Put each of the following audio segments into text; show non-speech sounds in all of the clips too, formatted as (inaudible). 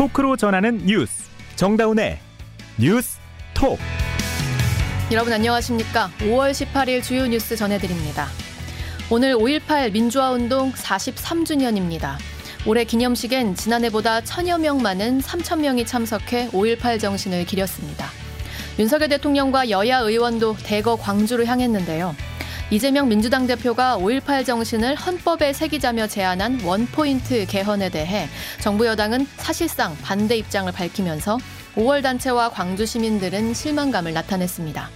토크로 전하는 뉴스. 정다운의 뉴스 톡. 여러분 안녕하십니까? 5월 18일 주요 뉴스 전해드립니다. 오늘 5.18 민주화운동 43주년입니다. 올해 기념식엔 지난해보다 천여 명 많은 3천 명이 참석해 5.18 정신을 기렸습니다. 윤석열 대통령과 여야 의원도 대거 광주를 향했는데요 이재명 민주당 대표가 5.18 정신을 헌법에 새기자며 제안한 원포인트 개헌에 대해 정부 여당은 사실상 반대 입장을 밝히면서 5월 단체와 광주 시민들은 실망감을 나타냈습니다.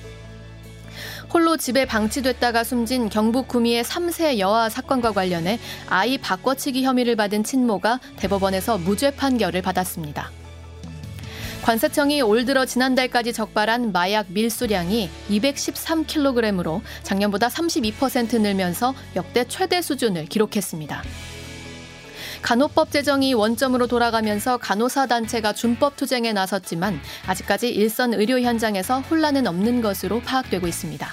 홀로 집에 방치됐다가 숨진 경북 구미의 3세 여아 사건과 관련해 아이 바꿔치기 혐의를 받은 친모가 대법원에서 무죄 판결을 받았습니다. 관세청이 올 들어 지난달까지 적발한 마약 밀수량이 213kg으로 작년보다 32% 늘면서 역대 최대 수준을 기록했습니다. 간호법 제정이 원점으로 돌아가면서 간호사 단체가 준법 투쟁에 나섰지만 아직까지 일선 의료 현장에서 혼란은 없는 것으로 파악되고 있습니다.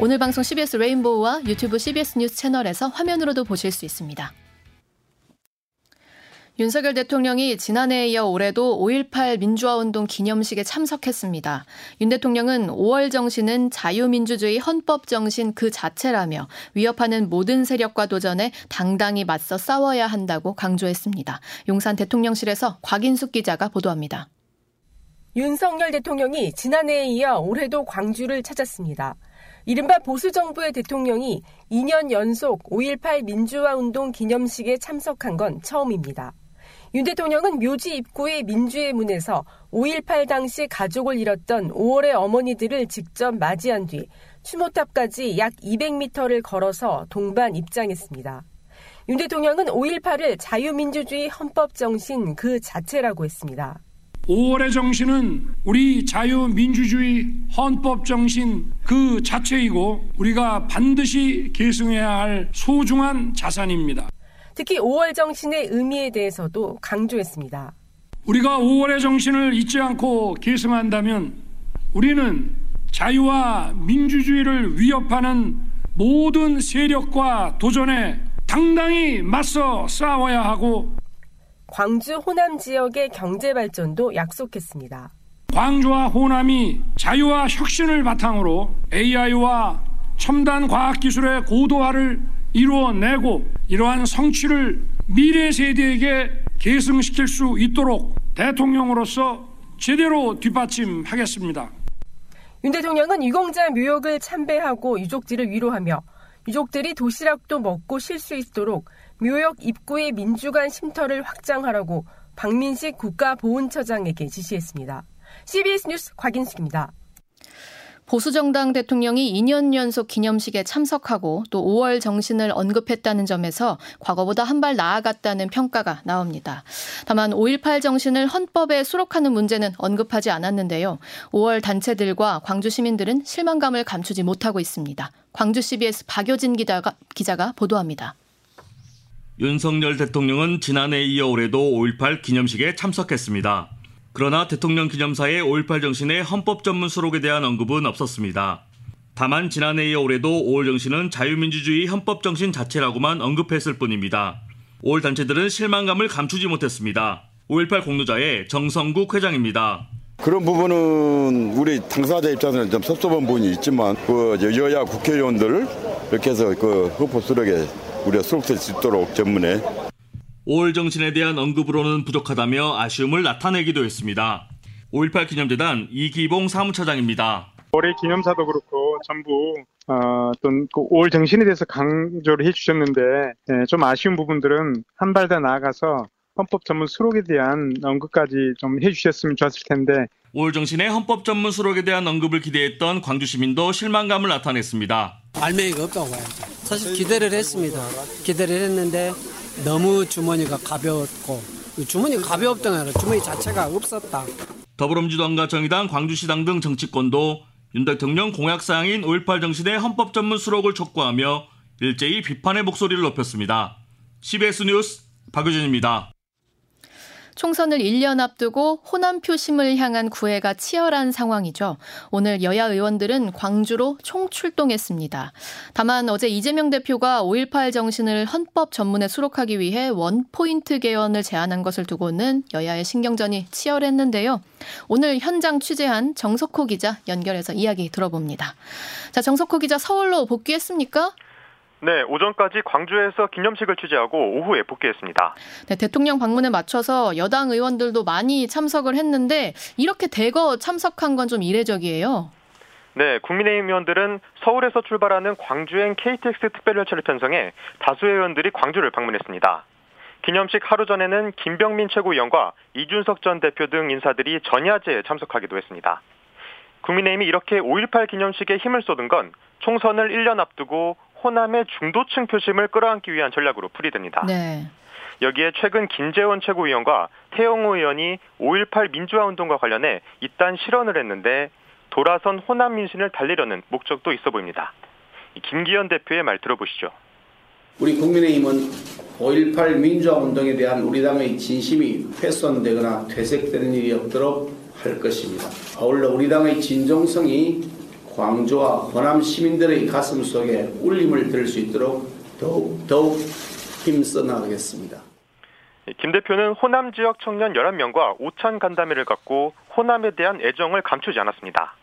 오늘 방송 CBS 레인보우와 유튜브 CBS 뉴스 채널에서 화면으로도 보실 수 있습니다. 윤석열 대통령이 지난해에 이어 올해도 5.18 민주화운동 기념식에 참석했습니다. 윤 대통령은 5월 정신은 자유민주주의 헌법 정신 그 자체라며 위협하는 모든 세력과 도전에 당당히 맞서 싸워야 한다고 강조했습니다. 용산 대통령실에서 곽인숙 기자가 보도합니다. 윤석열 대통령이 지난해에 이어 올해도 광주를 찾았습니다. 이른바 보수 정부의 대통령이 2년 연속 5.18 민주화 운동 기념식에 참석한 건 처음입니다. 윤 대통령은 묘지 입구의 민주의 문에서 5.18 당시 가족을 잃었던 5월의 어머니들을 직접 맞이한 뒤 추모탑까지 약 200m를 걸어서 동반 입장했습니다. 윤 대통령은 5.18을 자유민주주의 헌법 정신 그 자체라고 했습니다. 5월의 정신은 우리 자유민주주의 헌법 정신 그 자체이고 우리가 반드시 계승해야 할 소중한 자산입니다. 특히 5월 정신의 의미에 대해서도 강조했습니다. 우리가 5월의 정신을 잊지 않고 계승한다면 우리는 자유와 민주주의를 위협하는 모든 세력과 도전에 당당히 맞서 싸워야 하고 광주 호남 지역의 경제 발전도 약속했습니다. 광주와 호남이 자유와 혁신을 바탕으로 AI와 첨단 과학 기술의 고도화를 이루어내고 이러한 성취를 미래 세대에게 계승시킬 수 있도록 대통령으로서 제대로 뒷받침하겠습니다. 윤 대통령은 유공자 묘역을 참배하고 유족들을 위로하며 유족들이 도시락도 먹고 쉴 수 있도록 묘역 입구의 민주관 쉼터를 확장하라고 박민식 국가보훈처장에게 지시했습니다. CBS 뉴스 곽인숙입니다. 보수정당 대통령이 2년 연속 기념식에 참석하고 또 5월 정신을 언급했다는 점에서 과거보다 한 발 나아갔다는 평가가 나옵니다. 다만 5.18 정신을 헌법에 수록하는 문제는 언급하지 않았는데요. 5월 단체들과 광주 시민들은 실망감을 감추지 못하고 있습니다. 광주 CBS 박효진 기자가, 기자가 보도합니다. 윤석열 대통령은 지난해 이어 올해도 5.18 기념식에 참석했습니다. 그러나 대통령 기념사의 5.18 정신의 헌법 전문 수록에 대한 언급은 없었습니다. 다만 지난해에 올해도 5월 정신은 자유민주주의 헌법 정신 자체라고만 언급했을 뿐입니다. 5월 단체들은 실망감을 감추지 못했습니다. 5.18 공로자의 정성국 회장입니다. 그런 부분은 우리 당사자 입장에서는 좀 섭섭한 부분이 있지만 그 여야 국회의원들 이렇게 해서 그 헌법 수록에 우리가 수록될 수 있도록 전문에 5월 정신에 대한 언급으로는 부족하다며 아쉬움을 나타내기도 했습니다. 5.18 기념재단 이기봉 사무처장입니다. 올해 기념사도 그렇고 전부 어, 어떤 그 5월 정신에 대해서 강조를 해주셨는데 예, 좀 아쉬운 부분들은 한 발 더 나아가서 헌법 전문 수록에 대한 언급까지 좀 해주셨으면 좋았을 텐데 5월 정신의 헌법 전문 수록에 대한 언급을 기대했던 광주 시민도 실망감을 나타냈습니다. 알맹이가 없다고 봐야죠. 사실 기대를 했습니다. 기대를 했는데 너무 주머니가 가벼웠고 주머니가 가벼웠던 아니라 주머니 자체가 없었다. 더불어민주당과 정의당, 광주시당 등 정치권도 윤 대통령 공약 사항인 5.18 정신의 헌법 전문 수록을 촉구하며 일제히 비판의 목소리를 높였습니다. CBS 뉴스 박유진입니다. 총선을 1년 앞두고 호남 표심을 향한 구애가 치열한 상황이죠. 오늘 여야 의원들은 광주로 총출동했습니다. 다만 어제 이재명 대표가 5.18 정신을 헌법 전문에 수록하기 위해 원포인트 개헌을 제안한 것을 두고는 여야의 신경전이 치열했는데요. 오늘 현장 취재한 정석호 기자 연결해서 이야기 들어봅니다. 자, 정석호 기자 서울로 복귀했습니까? 네, 오전까지 광주에서 기념식을 취재하고 오후에 복귀했습니다. 네, 대통령 방문에 맞춰서 여당 의원들도 많이 참석을 했는데 이렇게 대거 참석한 건 좀 이례적이에요. 네, 국민의힘 의원들은 서울에서 출발하는 광주행 KTX 특별열차를 편성해 다수의 의원들이 광주를 방문했습니다. 기념식 하루 전에는 김병민 최고위원과 이준석 전 대표 등 인사들이 전야제에 참석하기도 했습니다. 국민의힘이 이렇게 5.18 기념식에 힘을 쏟은 건 총선을 1년 앞두고 호남의 중도층 표심을 끌어안기 위한 전략으로 풀이됩니다. 네. 여기에 최근 김재원 최고위원과 태영호 의원이 5.18 민주화 운동과 관련해 이딴 실언을 했는데 돌아선 호남 민심을 달리려는 목적도 있어 보입니다. 김기현 대표의 말 들어보시죠. 우리 국민의힘은 5.18 민주화 운동에 대한 우리 당의 진심이 훼손되거나 퇴색되는 일이 없도록 할 것입니다. 아울러 우리 당의 진정성이 광주와 호남 시민들의 가슴 속에 울림을 들수 있도록 더욱 더욱 힘써 나가겠습니다. 김 대표는 호남 지역 청년 11명과 오찬 간담회를 갖고 호남에 대한 애정을 감추지 않았습니다.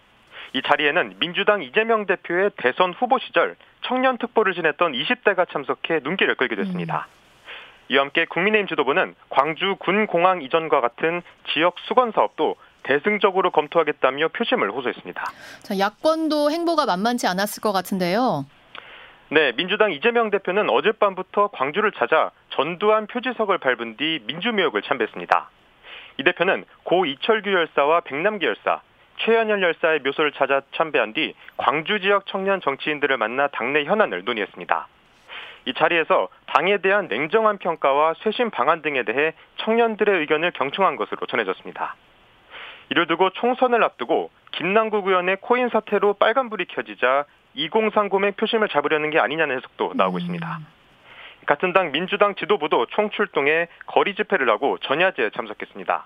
이 자리에는 민주당 이재명 대표의 대선 후보 시절 청년 특보를 지냈던 20대가 참석해 눈길을 끌게 됐습니다. 이와 함께 국민의힘 지도부는 광주 군 공항 이전과 같은 지역 수건 사업도 대승적으로 검토하겠다며 표심을 호소했습니다. 자, 야권도 행보가 만만치 않았을 것 같은데요. 네, 민주당 이재명 대표는 어젯밤부터 광주를 찾아 전두환 표지석을 밟은 뒤 민주묘역을 참배했습니다. 이 대표는 고 이철규 열사와 백남기 열사, 최현열 열사의 묘소를 찾아 참배한 뒤 광주 지역 청년 정치인들을 만나 당내 현안을 논의했습니다. 이 자리에서 당에 대한 냉정한 평가와 쇄신 방안 등에 대해 청년들의 의견을 경청한 것으로 전해졌습니다. 이를 두고 총선을 앞두고 김남국 의원의 코인 사태로 빨간불이 켜지자 2030의 표심을 잡으려는 게 아니냐는 해석도 나오고 있습니다. 같은 당 민주당 지도부도 총출동해 거리 집회를 하고 전야제에 참석했습니다.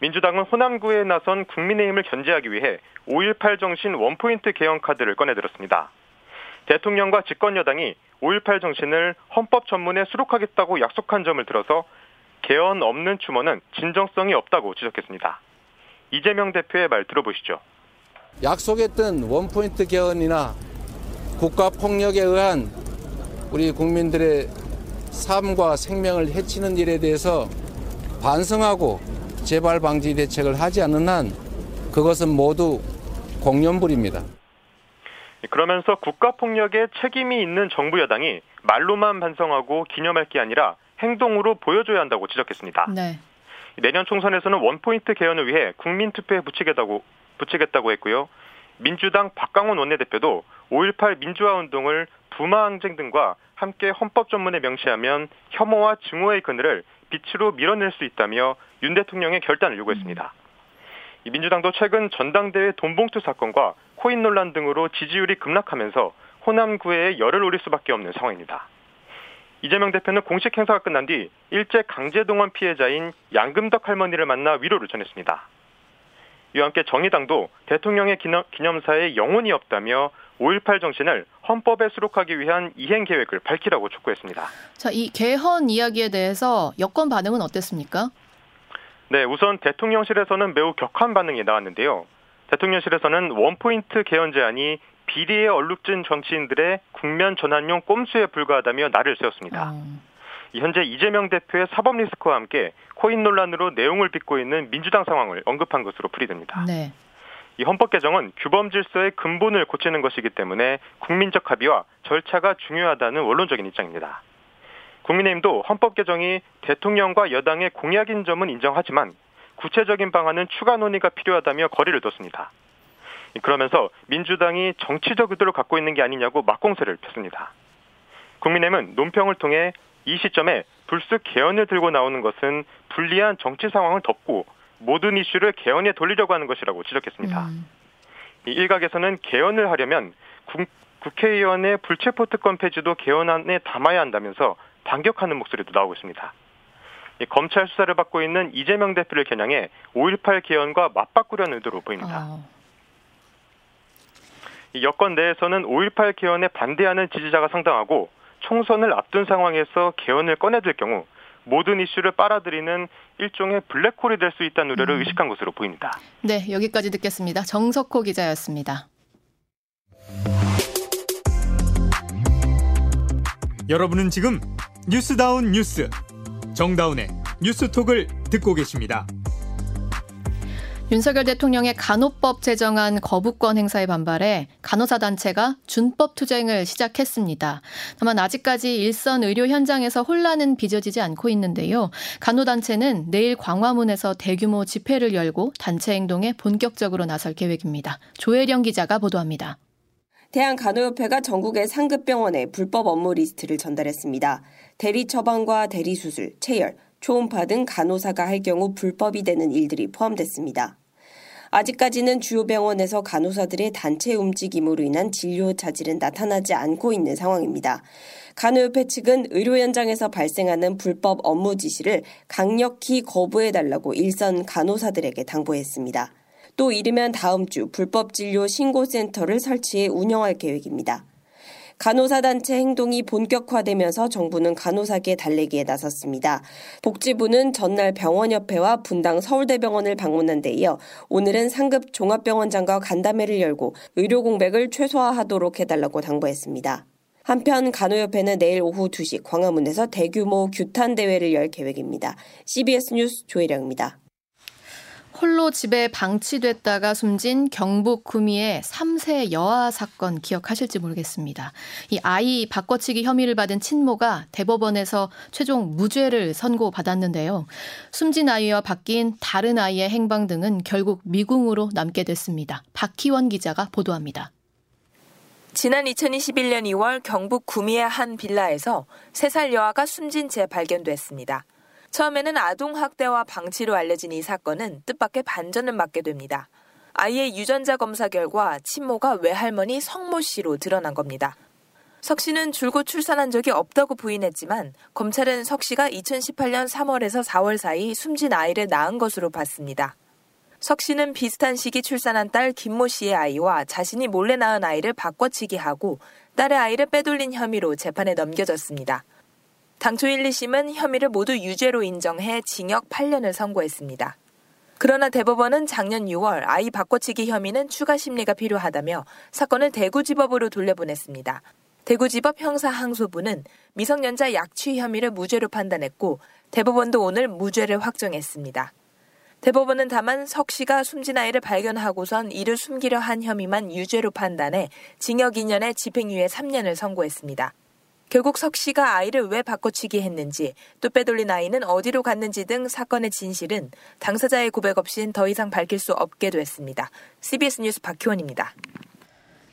민주당은 호남구에 나선 국민의힘을 견제하기 위해 5.18 정신 원포인트 개헌 카드를 꺼내들었습니다. 대통령과 집권 여당이 5.18 정신을 헌법 전문에 수록하겠다고 약속한 점을 들어서 개헌 없는 추모는 진정성이 없다고 지적했습니다. 이재명 대표의 말 들어보시죠. 약속했던 원포인트 개헌이나 국가 폭력에 의한 우리 국민들의 삶과 생명을 해치는 일에 대해서 반성하고 재발 방지 대책을 하지 않는 한 그것은 모두 공연불입니다. 그러면서 국가 폭력에 책임이 있는 정부 여당이 말로만 반성하고 기념할 게 아니라 행동으로 보여줘야 한다고 지적했습니다. 네. 내년 총선에서는 원포인트 개헌을 위해 국민투표에 붙이겠다고, 붙이겠다고 했고요. 민주당 박강원 원내대표도 5.18 민주화 운동을 부마 항쟁 등과 함께 헌법 전문에 명시하면 혐오와 증오의 그늘을 빛으로 밀어낼 수 있다며 윤 대통령의 결단을 요구했습니다. 민주당도 최근 전당대회 돈봉투 사건과 코인 논란 등으로 지지율이 급락하면서 호남구에 열을 올릴 수밖에 없는 상황입니다. 이재명 대표는 공식 행사가 끝난 뒤 일제 강제동원 피해자인 양금덕 할머니를 만나 위로를 전했습니다. 이와 함께 정의당도 대통령의 기념사에 영혼이 없다며 5.18 정신을 헌법에 수록하기 위한 이행 계획을 밝히라고 촉구했습니다. 자, 이 개헌 이야기에 대해서 여권 반응은 어땠습니까? 네, 우선 대통령실에서는 매우 격한 반응이 나왔는데요. 대통령실에서는 원포인트 개헌 제안이 비리에 얼룩진 정치인들의 국면 전환용 꼼수에 불과하다며 날을 세웠습니다. 음. 현재 이재명 대표의 사법 리스크와 함께 코인 논란으로 내용을 빚고 있는 민주당 상황을 언급한 것으로 풀이됩니다. 네. 이 헌법 개정은 규범 질서의 근본을 고치는 것이기 때문에 국민적 합의와 절차가 중요하다는 원론적인 입장입니다. 국민의힘도 헌법 개정이 대통령과 여당의 공약인 점은 인정하지만 구체적인 방안은 추가 논의가 필요하다며 거리를 뒀습니다. 그러면서 민주당이 정치적 의도를 갖고 있는 게 아니냐고 막공세를 폈습니다. 국민의힘은 논평을 통해 이 시점에 불쑥 개헌을 들고 나오는 것은 불리한 정치 상황을 덮고 모든 이슈를 개헌에 돌리려고 하는 것이라고 지적했습니다. 음. 일각에서는 개헌을 하려면 국, 국회의원의 불체포 특권 폐지도 개헌안에 담아야 한다면서 반격하는 목소리도 나오고 있습니다. 검찰 수사를 받고 있는 이재명 대표를 겨냥해 5.18 개헌과 맞바꾸려는 의도로 보입니다. 어. 여권 내에서는 5.18 개헌에 반대하는 지지자가 상당하고 총선을 앞둔 상황에서 개헌을 꺼내들 경우 모든 이슈를 빨아들이는 일종의 블랙홀이 될 수 있다는 우려를 음. 의식한 것으로 보입니다. 네, 여기까지 듣겠습니다. 정석호 기자였습니다. 여러분은 지금 뉴스다운 뉴스 정다운의 뉴스톡을 듣고 계십니다. 윤석열 대통령의 간호법 제정안 거부권 행사에 반발해 간호사 단체가 준법 투쟁을 시작했습니다. 다만 아직까지 일선 의료 현장에서 혼란은 빚어지지 않고 있는데요. 간호 단체는 내일 광화문에서 대규모 집회를 열고 단체 행동에 본격적으로 나설 계획입니다. 조혜령 기자가 보도합니다. 대한간호협회가 전국의 상급병원에 불법 업무 리스트를 전달했습니다. 대리 처방과 대리 수술, 체열, 초음파 등 간호사가 할 경우 불법이 되는 일들이 포함됐습니다. 아직까지는 주요 병원에서 간호사들의 단체 움직임으로 인한 진료 차질은 나타나지 않고 있는 상황입니다. 간호협회 측은 의료 현장에서 발생하는 불법 업무 지시를 강력히 거부해달라고 일선 간호사들에게 당부했습니다. 또 이르면 다음 주 불법 진료 신고센터를 설치해 운영할 계획입니다. 간호사 단체 행동이 본격화되면서 정부는 간호사계 달래기에 나섰습니다. 복지부는 전날 병원협회와 분당 서울대병원을 방문한 데 이어 오늘은 상급 종합병원장과 간담회를 열고 의료 공백을 최소화하도록 해달라고 당부했습니다. 한편 간호협회는 내일 오후 2시 광화문에서 대규모 규탄 대회를 열 계획입니다. CBS 뉴스 조혜령입니다. 홀로 집에 방치됐다가 숨진 경북 구미의 3세 여아 사건 기억하실지 모르겠습니다. 이 아이 바꿔치기 혐의를 받은 친모가 대법원에서 최종 무죄를 선고받았는데요. 숨진 아이와 바뀐 다른 아이의 행방 등은 결국 미궁으로 남게 됐습니다. 박희원 기자가 보도합니다. 지난 2021년 2월 경북 구미의 한 빌라에서 3살 여아가 숨진 채 발견됐습니다. 처음에는 아동학대와 방치로 알려진 이 사건은 뜻밖의 반전을 맞게 됩니다. 아이의 유전자 검사 결과 친모가 외할머니 성모 씨로 드러난 겁니다. 석 씨는 줄곧 출산한 적이 없다고 부인했지만 검찰은 석 씨가 2018년 3월에서 4월 사이 숨진 아이를 낳은 것으로 봤습니다. 석 씨는 비슷한 시기 출산한 딸 김모 씨의 아이와 자신이 몰래 낳은 아이를 바꿔치기 하고 딸의 아이를 빼돌린 혐의로 재판에 넘겨졌습니다. 당초 1, 2심은 혐의를 모두 유죄로 인정해 징역 8년을 선고했습니다. 그러나 대법원은 작년 6월 아이 바꿔치기 혐의는 추가 심리가 필요하다며 사건을 대구지법으로 돌려보냈습니다. 대구지법 형사항소부는 미성년자 약취 혐의를 무죄로 판단했고 대법원도 오늘 무죄를 확정했습니다. 대법원은 다만 석 씨가 숨진 아이를 발견하고선 이를 숨기려 한 혐의만 유죄로 판단해 징역 2년에 집행유예 3년을 선고했습니다. 결국 석 씨가 아이를 왜 바꿔치기 했는지 또 빼돌린 아이는 어디로 갔는지 등 사건의 진실은 당사자의 고백 없인 더 이상 밝힐 수 없게 됐습니다. CBS 뉴스 박희원입니다.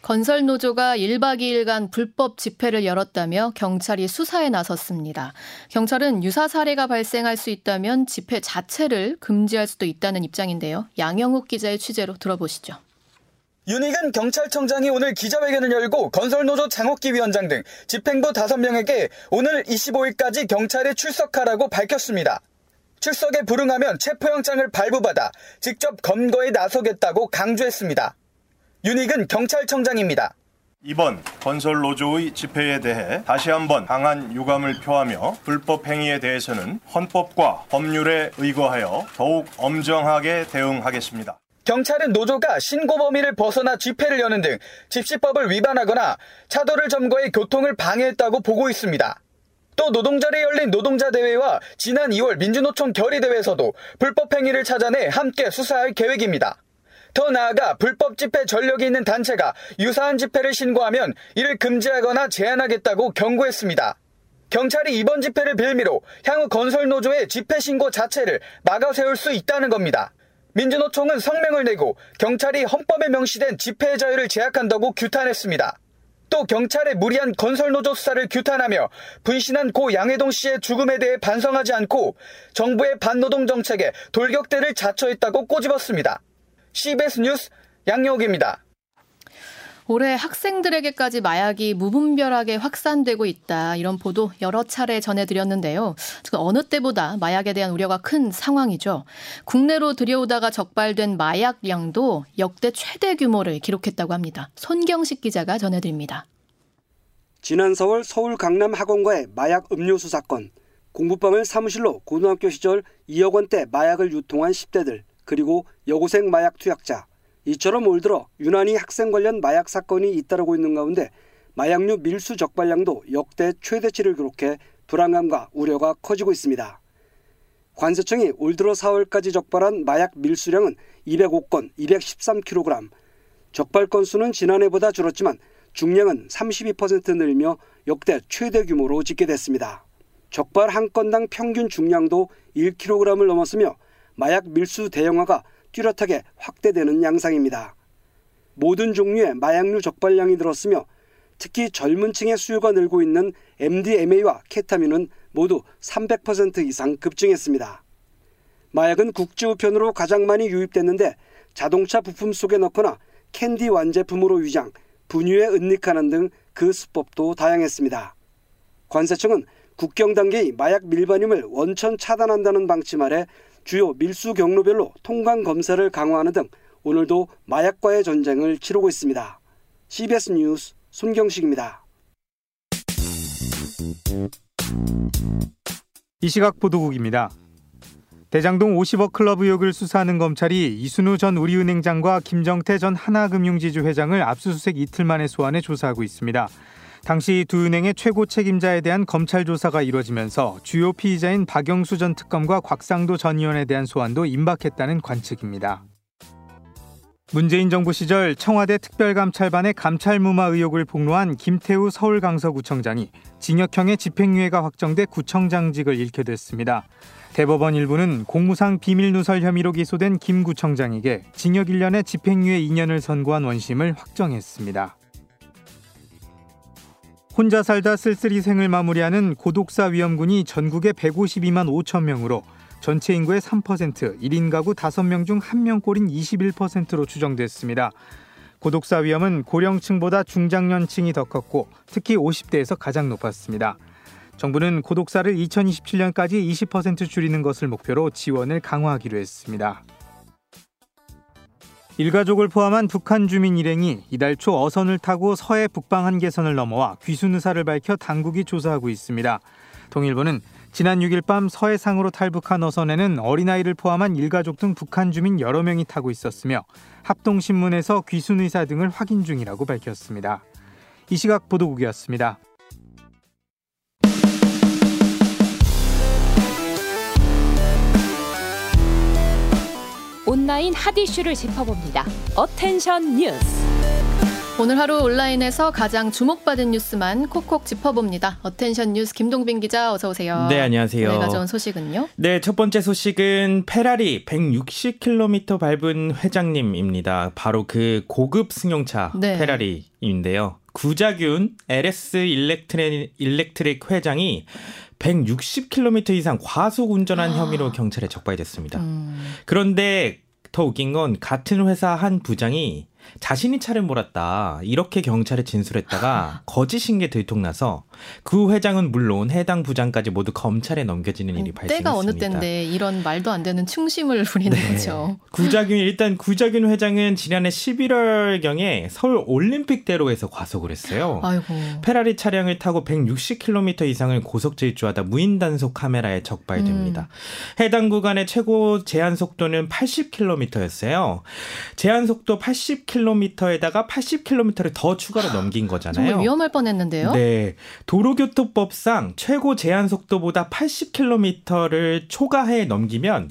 건설 노조가 1박 2일간 불법 집회를 열었다며 경찰이 수사에 나섰습니다. 경찰은 유사 사례가 발생할 수 있다면 집회 자체를 금지할 수도 있다는 입장인데요. 양영욱 기자의 취재로 들어보시죠. 윤익은 경찰청장이 오늘 기자회견을 열고 건설노조 장옥기 위원장 등 집행부 5명에게 오늘 25일까지 경찰에 출석하라고 밝혔습니다. 출석에 불응하면 체포영장을 발부받아 직접 검거에 나서겠다고 강조했습니다. 윤익은 경찰청장입니다. 이번 건설노조의 집회에 대해 다시 한번 강한 유감을 표하며 불법 행위에 대해서는 헌법과 법률에 의거하여 더욱 엄정하게 대응하겠습니다. 경찰은 노조가 신고 범위를 벗어나 집회를 여는 등 집시법을 위반하거나 차도를 점거해 교통을 방해했다고 보고 있습니다. 또 노동절에 열린 노동자 대회와 지난 2월 민주노총 결의 대회에서도 불법 행위를 찾아내 함께 수사할 계획입니다. 더 나아가 불법 집회 전력이 있는 단체가 유사한 집회를 신고하면 이를 금지하거나 제한하겠다고 경고했습니다. 경찰이 이번 집회를 빌미로 향후 건설노조의 집회 신고 자체를 막아 세울 수 있다는 겁니다. 민주노총은 성명을 내고 경찰이 헌법에 명시된 집회 자유를 제약한다고 규탄했습니다. 또 경찰의 무리한 건설노조 수사를 규탄하며 분신한 고 양해동 씨의 죽음에 대해 반성하지 않고 정부의 반노동 정책에 돌격대를 자처했다고 꼬집었습니다. CBS 뉴스 양영욱입니다. 올해 학생들에게까지 마약이 무분별하게 확산되고 있다. 이런 보도 여러 차례 전해드렸는데요. 지금 어느 때보다 마약에 대한 우려가 큰 상황이죠. 국내로 들여오다가 적발된 마약량도 역대 최대 규모를 기록했다고 합니다. 손경식 기자가 전해드립니다. 지난 4월 서울 강남 학원과의 마약 음료수 사건, 공부방을 사무실로 고등학교 시절 2억 원대 마약을 유통한 10대들, 그리고 여고생 마약 투약자, 이처럼 올 들어 유난히 학생 관련 마약 사건이 잇따르고 있는 가운데 마약류 밀수 적발량도 역대 최대치를 기록해 불안감과 우려가 커지고 있습니다. 관세청이 올 들어 4월까지 적발한 마약 밀수량은 205건, 213kg. 적발 건수는 지난해보다 줄었지만 중량은 32% 늘며 역대 최대 규모로 집계됐습니다. 적발 한 건당 평균 중량도 1kg을 넘었으며 마약 밀수 대형화가 뚜렷하게 확대되는 양상입니다. 모든 종류의 마약류 적발량이 늘었으며 특히 젊은 층의 수요가 늘고 있는 MDMA와 케타민은 모두 300% 이상 급증했습니다. 마약은 국제 우편으로 가장 많이 유입됐는데 자동차 부품 속에 넣거나 캔디 완제품으로 위장, 분유에 은닉하는 등 그 수법도 다양했습니다. 관세청은 국경 단계의 마약 밀반임을 원천 차단한다는 방침 아래 주요 밀수 경로별로 통관 검사를 강화하는 등 오늘도 마약과의 전쟁을 치르고 있습니다. CBS 뉴스 손경식입니다. 이 시각 보도국입니다. 대장동 50억 클럽 의혹을 수사하는 검찰이 이순우 전 우리은행 장과 김정태 전 하나금융지주 회장을 압수수색 이틀 만에 소환해 조사하고 있습니다. 당시 두 은행의 최고 책임자에 대한 검찰 조사가 이뤄지면서 주요 피의자인 박영수 전 특검과 곽상도 전 의원에 대한 소환도 임박했다는 관측입니다. 문재인 정부 시절 청와대 특별감찰반의 감찰 무마 의혹을 폭로한 김태우 서울강서구청장이 징역형의 집행유예가 확정돼 구청장직을 잃게 됐습니다. 대법원 일부는 공무상 비밀 누설 혐의로 기소된 김 구청장에게 징역 1년에 집행유예 2년을 선고한 원심을 확정했습니다. 혼자 살다 쓸쓸히 생을 마무리하는 고독사 위험군이 전국에 152만 5천 명으로 전체 인구의 3%, 1인 가구 5명 중 1명 꼴인 21%로 추정됐습니다. 고독사 위험은 고령층보다 중장년층이 더 컸고 특히 50대에서 가장 높았습니다. 정부는 고독사를 2027년까지 20% 줄이는 것을 목표로 지원을 강화하기로 했습니다. 일가족을 포함한 북한 주민 일행이 이달 초 어선을 타고 서해 북방 한계선을 넘어와 귀순 의사를 밝혀 당국이 조사하고 있습니다. 통일부는 지난 6일 밤 서해상으로 탈북한 어선에는 어린아이를 포함한 일가족 등 북한 주민 여러 명이 타고 있었으며 합동신문에서 귀순 의사 등을 확인 중이라고 밝혔습니다. 이 시각 보도국이었습니다. 온라인 핫 이슈를 짚어봅니다. 어텐션 뉴스. 오늘 하루 온라인에서 가장 주목받은 뉴스만 콕콕 짚어봅니다. 어텐션 뉴스 김동빈 기자 어서 오세요. 네, 안녕하세요. 오늘 가져온 소식은요? 네, 첫 번째 소식은 페라리 160km 밟은 회장님입니다. 바로 그 고급 승용차 네. 페라리인데요. 구자균 LS 일렉트릭, 일렉트릭 회장이 160km 이상 과속 운전한 아. 혐의로 경찰에 적발됐습니다. 음. 그런데 더 웃긴 건 같은 회사 한 부장이 자신이 차를 몰았다 이렇게 경찰에 진술했다가 (laughs) 거짓인 게 들통나서 그 회장은 물론 해당 부장까지 모두 검찰에 넘겨지는 일이 발생했습니다. 때가 어느 때인데 이런 말도 안 되는 충심을 부리는 네. 거죠. 구자균 (laughs) 일단 구자균 회장은 지난해 11월 경에 서울 올림픽대로에서 과속을 했어요. 아이고. 페라리 차량을 타고 160km 이상을 고속 질주하다 무인 단속 카메라에 적발됩니다. 음. 해당 구간의 최고 제한 속도는 80km였어요. 제한 속도 80km 에다가 80km를 더 추가로 넘긴 거잖아요. 정말 위험할 뻔했는데요. 네. 도로교통법상 최고 제한 속도보다 80km를 초과해 넘기면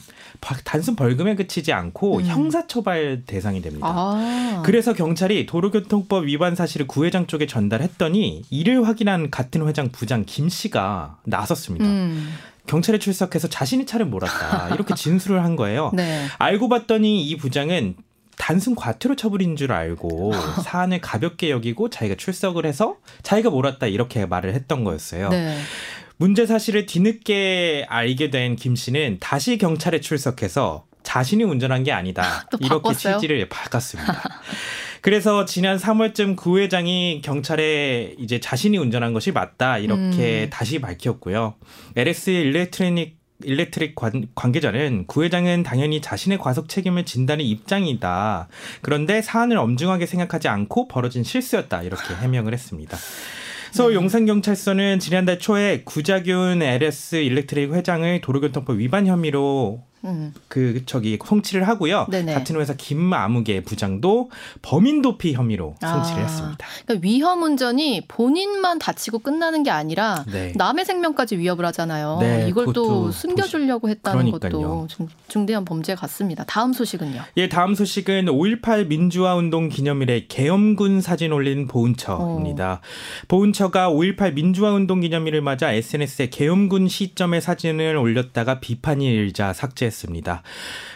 단순 벌금에 그치지 않고 음. 형사처벌 대상이 됩니다. 아. 그래서 경찰이 도로교통법 위반 사실을 구회장 쪽에 전달했더니 이를 확인한 같은 회장 부장 김 씨가 나섰습니다. 음. 경찰에 출석해서 자신이 차를 몰았다 이렇게 진술을 한 거예요. (laughs) 네. 알고 봤더니 이 부장은 단순 과태료 처분인 줄 알고 (laughs) 사안을 가볍게 여기고 자기가 출석을 해서 자기가 몰았다 이렇게 말을 했던 거였어요. 네. 문제 사실을 뒤늦게 알게 된 김 씨는 다시 경찰에 출석해서 자신이 운전한 게 아니다. (laughs) 이렇게 바꿨어요? 취지를 바꿨습니다. (laughs) 그래서 지난 3월쯤 구 회장이 경찰에 이제 자신이 운전한 것이 맞다 이렇게 음. 다시 밝혔고요. LS 일렉트로닉 일렉트릭 관, 관계자는 구 회장은 당연히 자신의 과속 책임을 진다는 입장이다. 그런데 사안을 엄중하게 생각하지 않고 벌어진 실수였다. 이렇게 해명을 했습니다. 서울 네. 용산경찰서는 지난달 초에 구자균 LS 일렉트릭 회장을 도로교통법 위반 혐의로 음. 그 저기 송치를 하고요. 네네. 같은 회사 김아무개 부장도 범인 도피 혐의로 송치를 아, 했습니다. 그러니까 위험 운전이 본인만 다치고 끝나는 게 아니라 네. 남의 생명까지 위협을 하잖아요. 네, 이걸 또 숨겨주려고 했다는 그러니까요. 것도 중, 중대한 범죄 같습니다. 다음 소식은요? 예, 다음 소식은 5.18 민주화 운동 기념일에 계엄군 사진 올린 보훈처입니다. 어. 보훈처가 5.18 민주화 운동 기념일을 맞아 SNS에 계엄군 시점의 사진을 올렸다가 비판이 일자 삭제했습니다. 했습니다.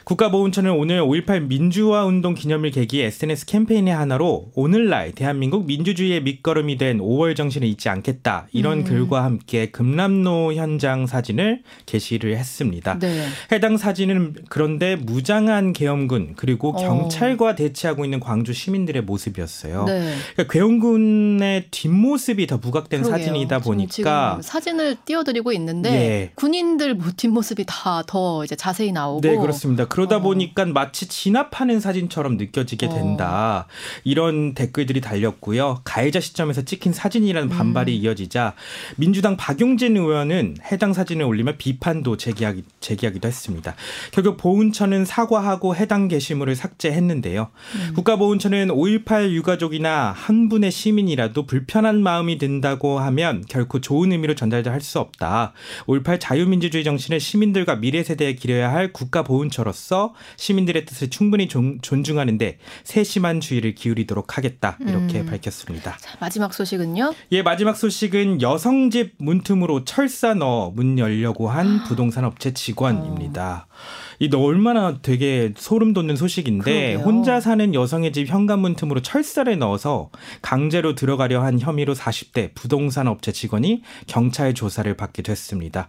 국가보훈처는 오늘 5.18 민주화 운동 기념일 계기 SNS 캠페인의 하나로 오늘날 대한민국 민주주의의 밑거름이 된 5월 정신을 잊지 않겠다 이런 음. 글과 함께 금남로 현장 사진을 게시를 했습니다. 네. 해당 사진은 그런데 무장한 계엄군 그리고 어. 경찰과 대치하고 있는 광주 시민들의 모습이었어요. 네. 그러니까 계엄군의 뒷모습이 더 부각된 그러게요. 사진이다 보니까 사진을 띄워드리고 있는데 예. 군인들 뒷모습이 다 더 이제 자세히 나오고 네 그렇습니다. 그러다 어. 보니까 마치 진압하는 사진처럼 느껴지게 어. 된다. 어. 이런 댓글들이 달렸고요. 가해자 시점에서 찍힌 사진이라는 음. 반발이 음. 이어지자 민주당 박용진 의원은 해당 사진을 올리며 비판도 제기하기, 제기하기도 했습니다. 결국 보훈처는 사과하고 해당 게시물을 삭제했는데요. 음. 국가보훈처는 5.18 유가족이나 한 분의 시민이라도 불편한 마음이 든다고 하면 결코 좋은 의미로 전달할 수 없다. 5.18 자유민주주의 정신을 시민들과 미래 세대에 기려야 할 국가 보훈처로서 함으로써 시민들의 뜻을 충분히 존중하는데 세심한 주의를 기울이도록 하겠다 이렇게 음. 밝혔습니다. 자, 마지막 소식은요? 예, 마지막 소식은 여성집 문틈으로 철사 넣어 문 열려고 한 부동산 업체 직원입니다. 어. 이너 얼마나 되게 소름 돋는 소식인데 그러게요. 혼자 사는 여성의 집 현관문 틈으로 철사를 넣어서 강제로 들어가려 한 혐의로 40대 부동산 업체 직원이 경찰 조사를 받게 됐습니다.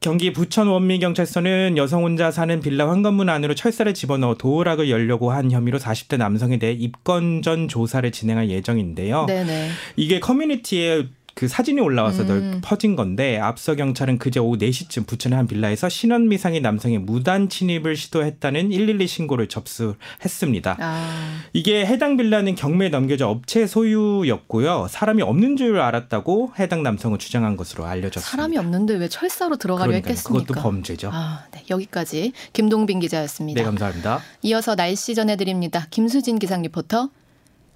경기 부천 원미경찰서는 여성 혼자 사는 빌라 현관문 안으로 철사를 집어넣어 도어락을 열려고 한 혐의로 40대 남성에 대해 입건 전 조사를 진행할 예정인데요. 네네. 이게 커뮤니티에 그 사진이 올라와서 음. 퍼진 건데 앞서 경찰은 그제 오후 4시쯤 부천의 한 빌라에서 신원 미상의 남성이 무단 침입을 시도했다는 112 신고를 접수했습니다. 아. 이게 해당 빌라는 경매에 넘겨져 업체 소유였고요. 사람이 없는 줄 알았다고 해당 남성은 주장한 것으로 알려졌습니다. 사람이 없는데 왜 철사로 들어가려 그러니까요. 했겠습니까? 그것도 범죄죠. 아, 네. 여기까지 김동빈 기자였습니다. 네, 감사합니다. 이어서 날씨 전해드립니다. 김수진 기상 리포터.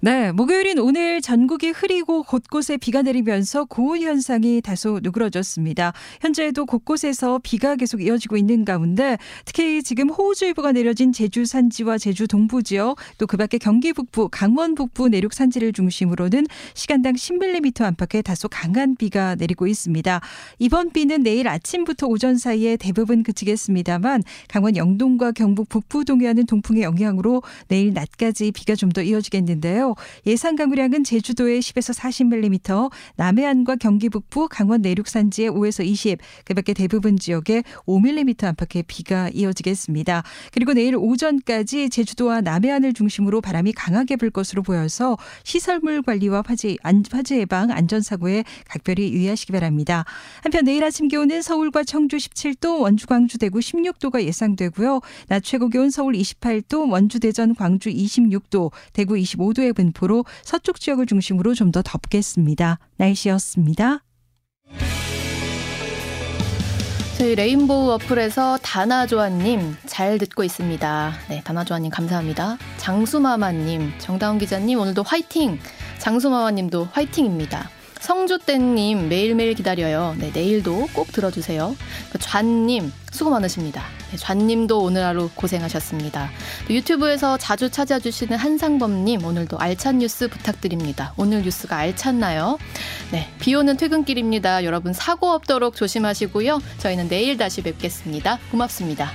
네, 목요일인 오늘 전국이 흐리고 곳곳에 비가 내리면서 고온 현상이 다소 누그러졌습니다. 현재도 곳곳에서 비가 계속 이어지고 있는 가운데 특히 지금 호우주의보가 내려진 제주 산지와 제주 동부 지역 또 그 밖에 경기 북부, 강원 북부 내륙 산지를 중심으로는 시간당 10mm 안팎의 다소 강한 비가 내리고 있습니다. 이번 비는 내일 아침부터 오전 사이에 대부분 그치겠습니다만 강원 영동과 경북 북부 동해안은 동풍의 영향으로 내일 낮까지 비가 좀 더 이어지겠는데요. 예상 강우량은 제주도에 10에서 40mm, 남해안과 경기 북부, 강원 내륙 산지에 5에서 20, 그밖에 대부분 지역에 5mm 안팎의 비가 이어지겠습니다. 그리고 내일 오전까지 제주도와 남해안을 중심으로 바람이 강하게 불 것으로 보여서 시설물 관리와 화재, 화재 예방, 안전사고에 각별히 유의하시기 바랍니다. 한편 내일 아침 기온은 서울과 청주 17도, 원주, 광주, 대구 16도가 예상되고요. 낮 최고 기온 서울 28도, 원주, 대전, 광주 26도, 대구 25도의 분포로 서쪽 지역을 중심으로 좀 더 덥겠습니다. 날씨였습니다. 저희 레인보우 어플에서 다나조아님 잘 듣고 있습니다. 네, 다나조아님 감사합니다. 장수마마님, 정다운 기자님 오늘도 화이팅! 장수마마님도 화이팅입니다. 성주땡님 매일매일 기다려요. 네, 내일도 꼭 들어주세요. 그 좌님 수고 많으십니다. 네, 좌님도 오늘 하루 고생하셨습니다. 유튜브에서 자주 찾아주시는 한상범님 오늘도 알찬 뉴스 부탁드립니다. 오늘 뉴스가 알찼나요? 네, 비 오는 퇴근길입니다. 여러분 사고 없도록 조심하시고요. 저희는 내일 다시 뵙겠습니다. 고맙습니다.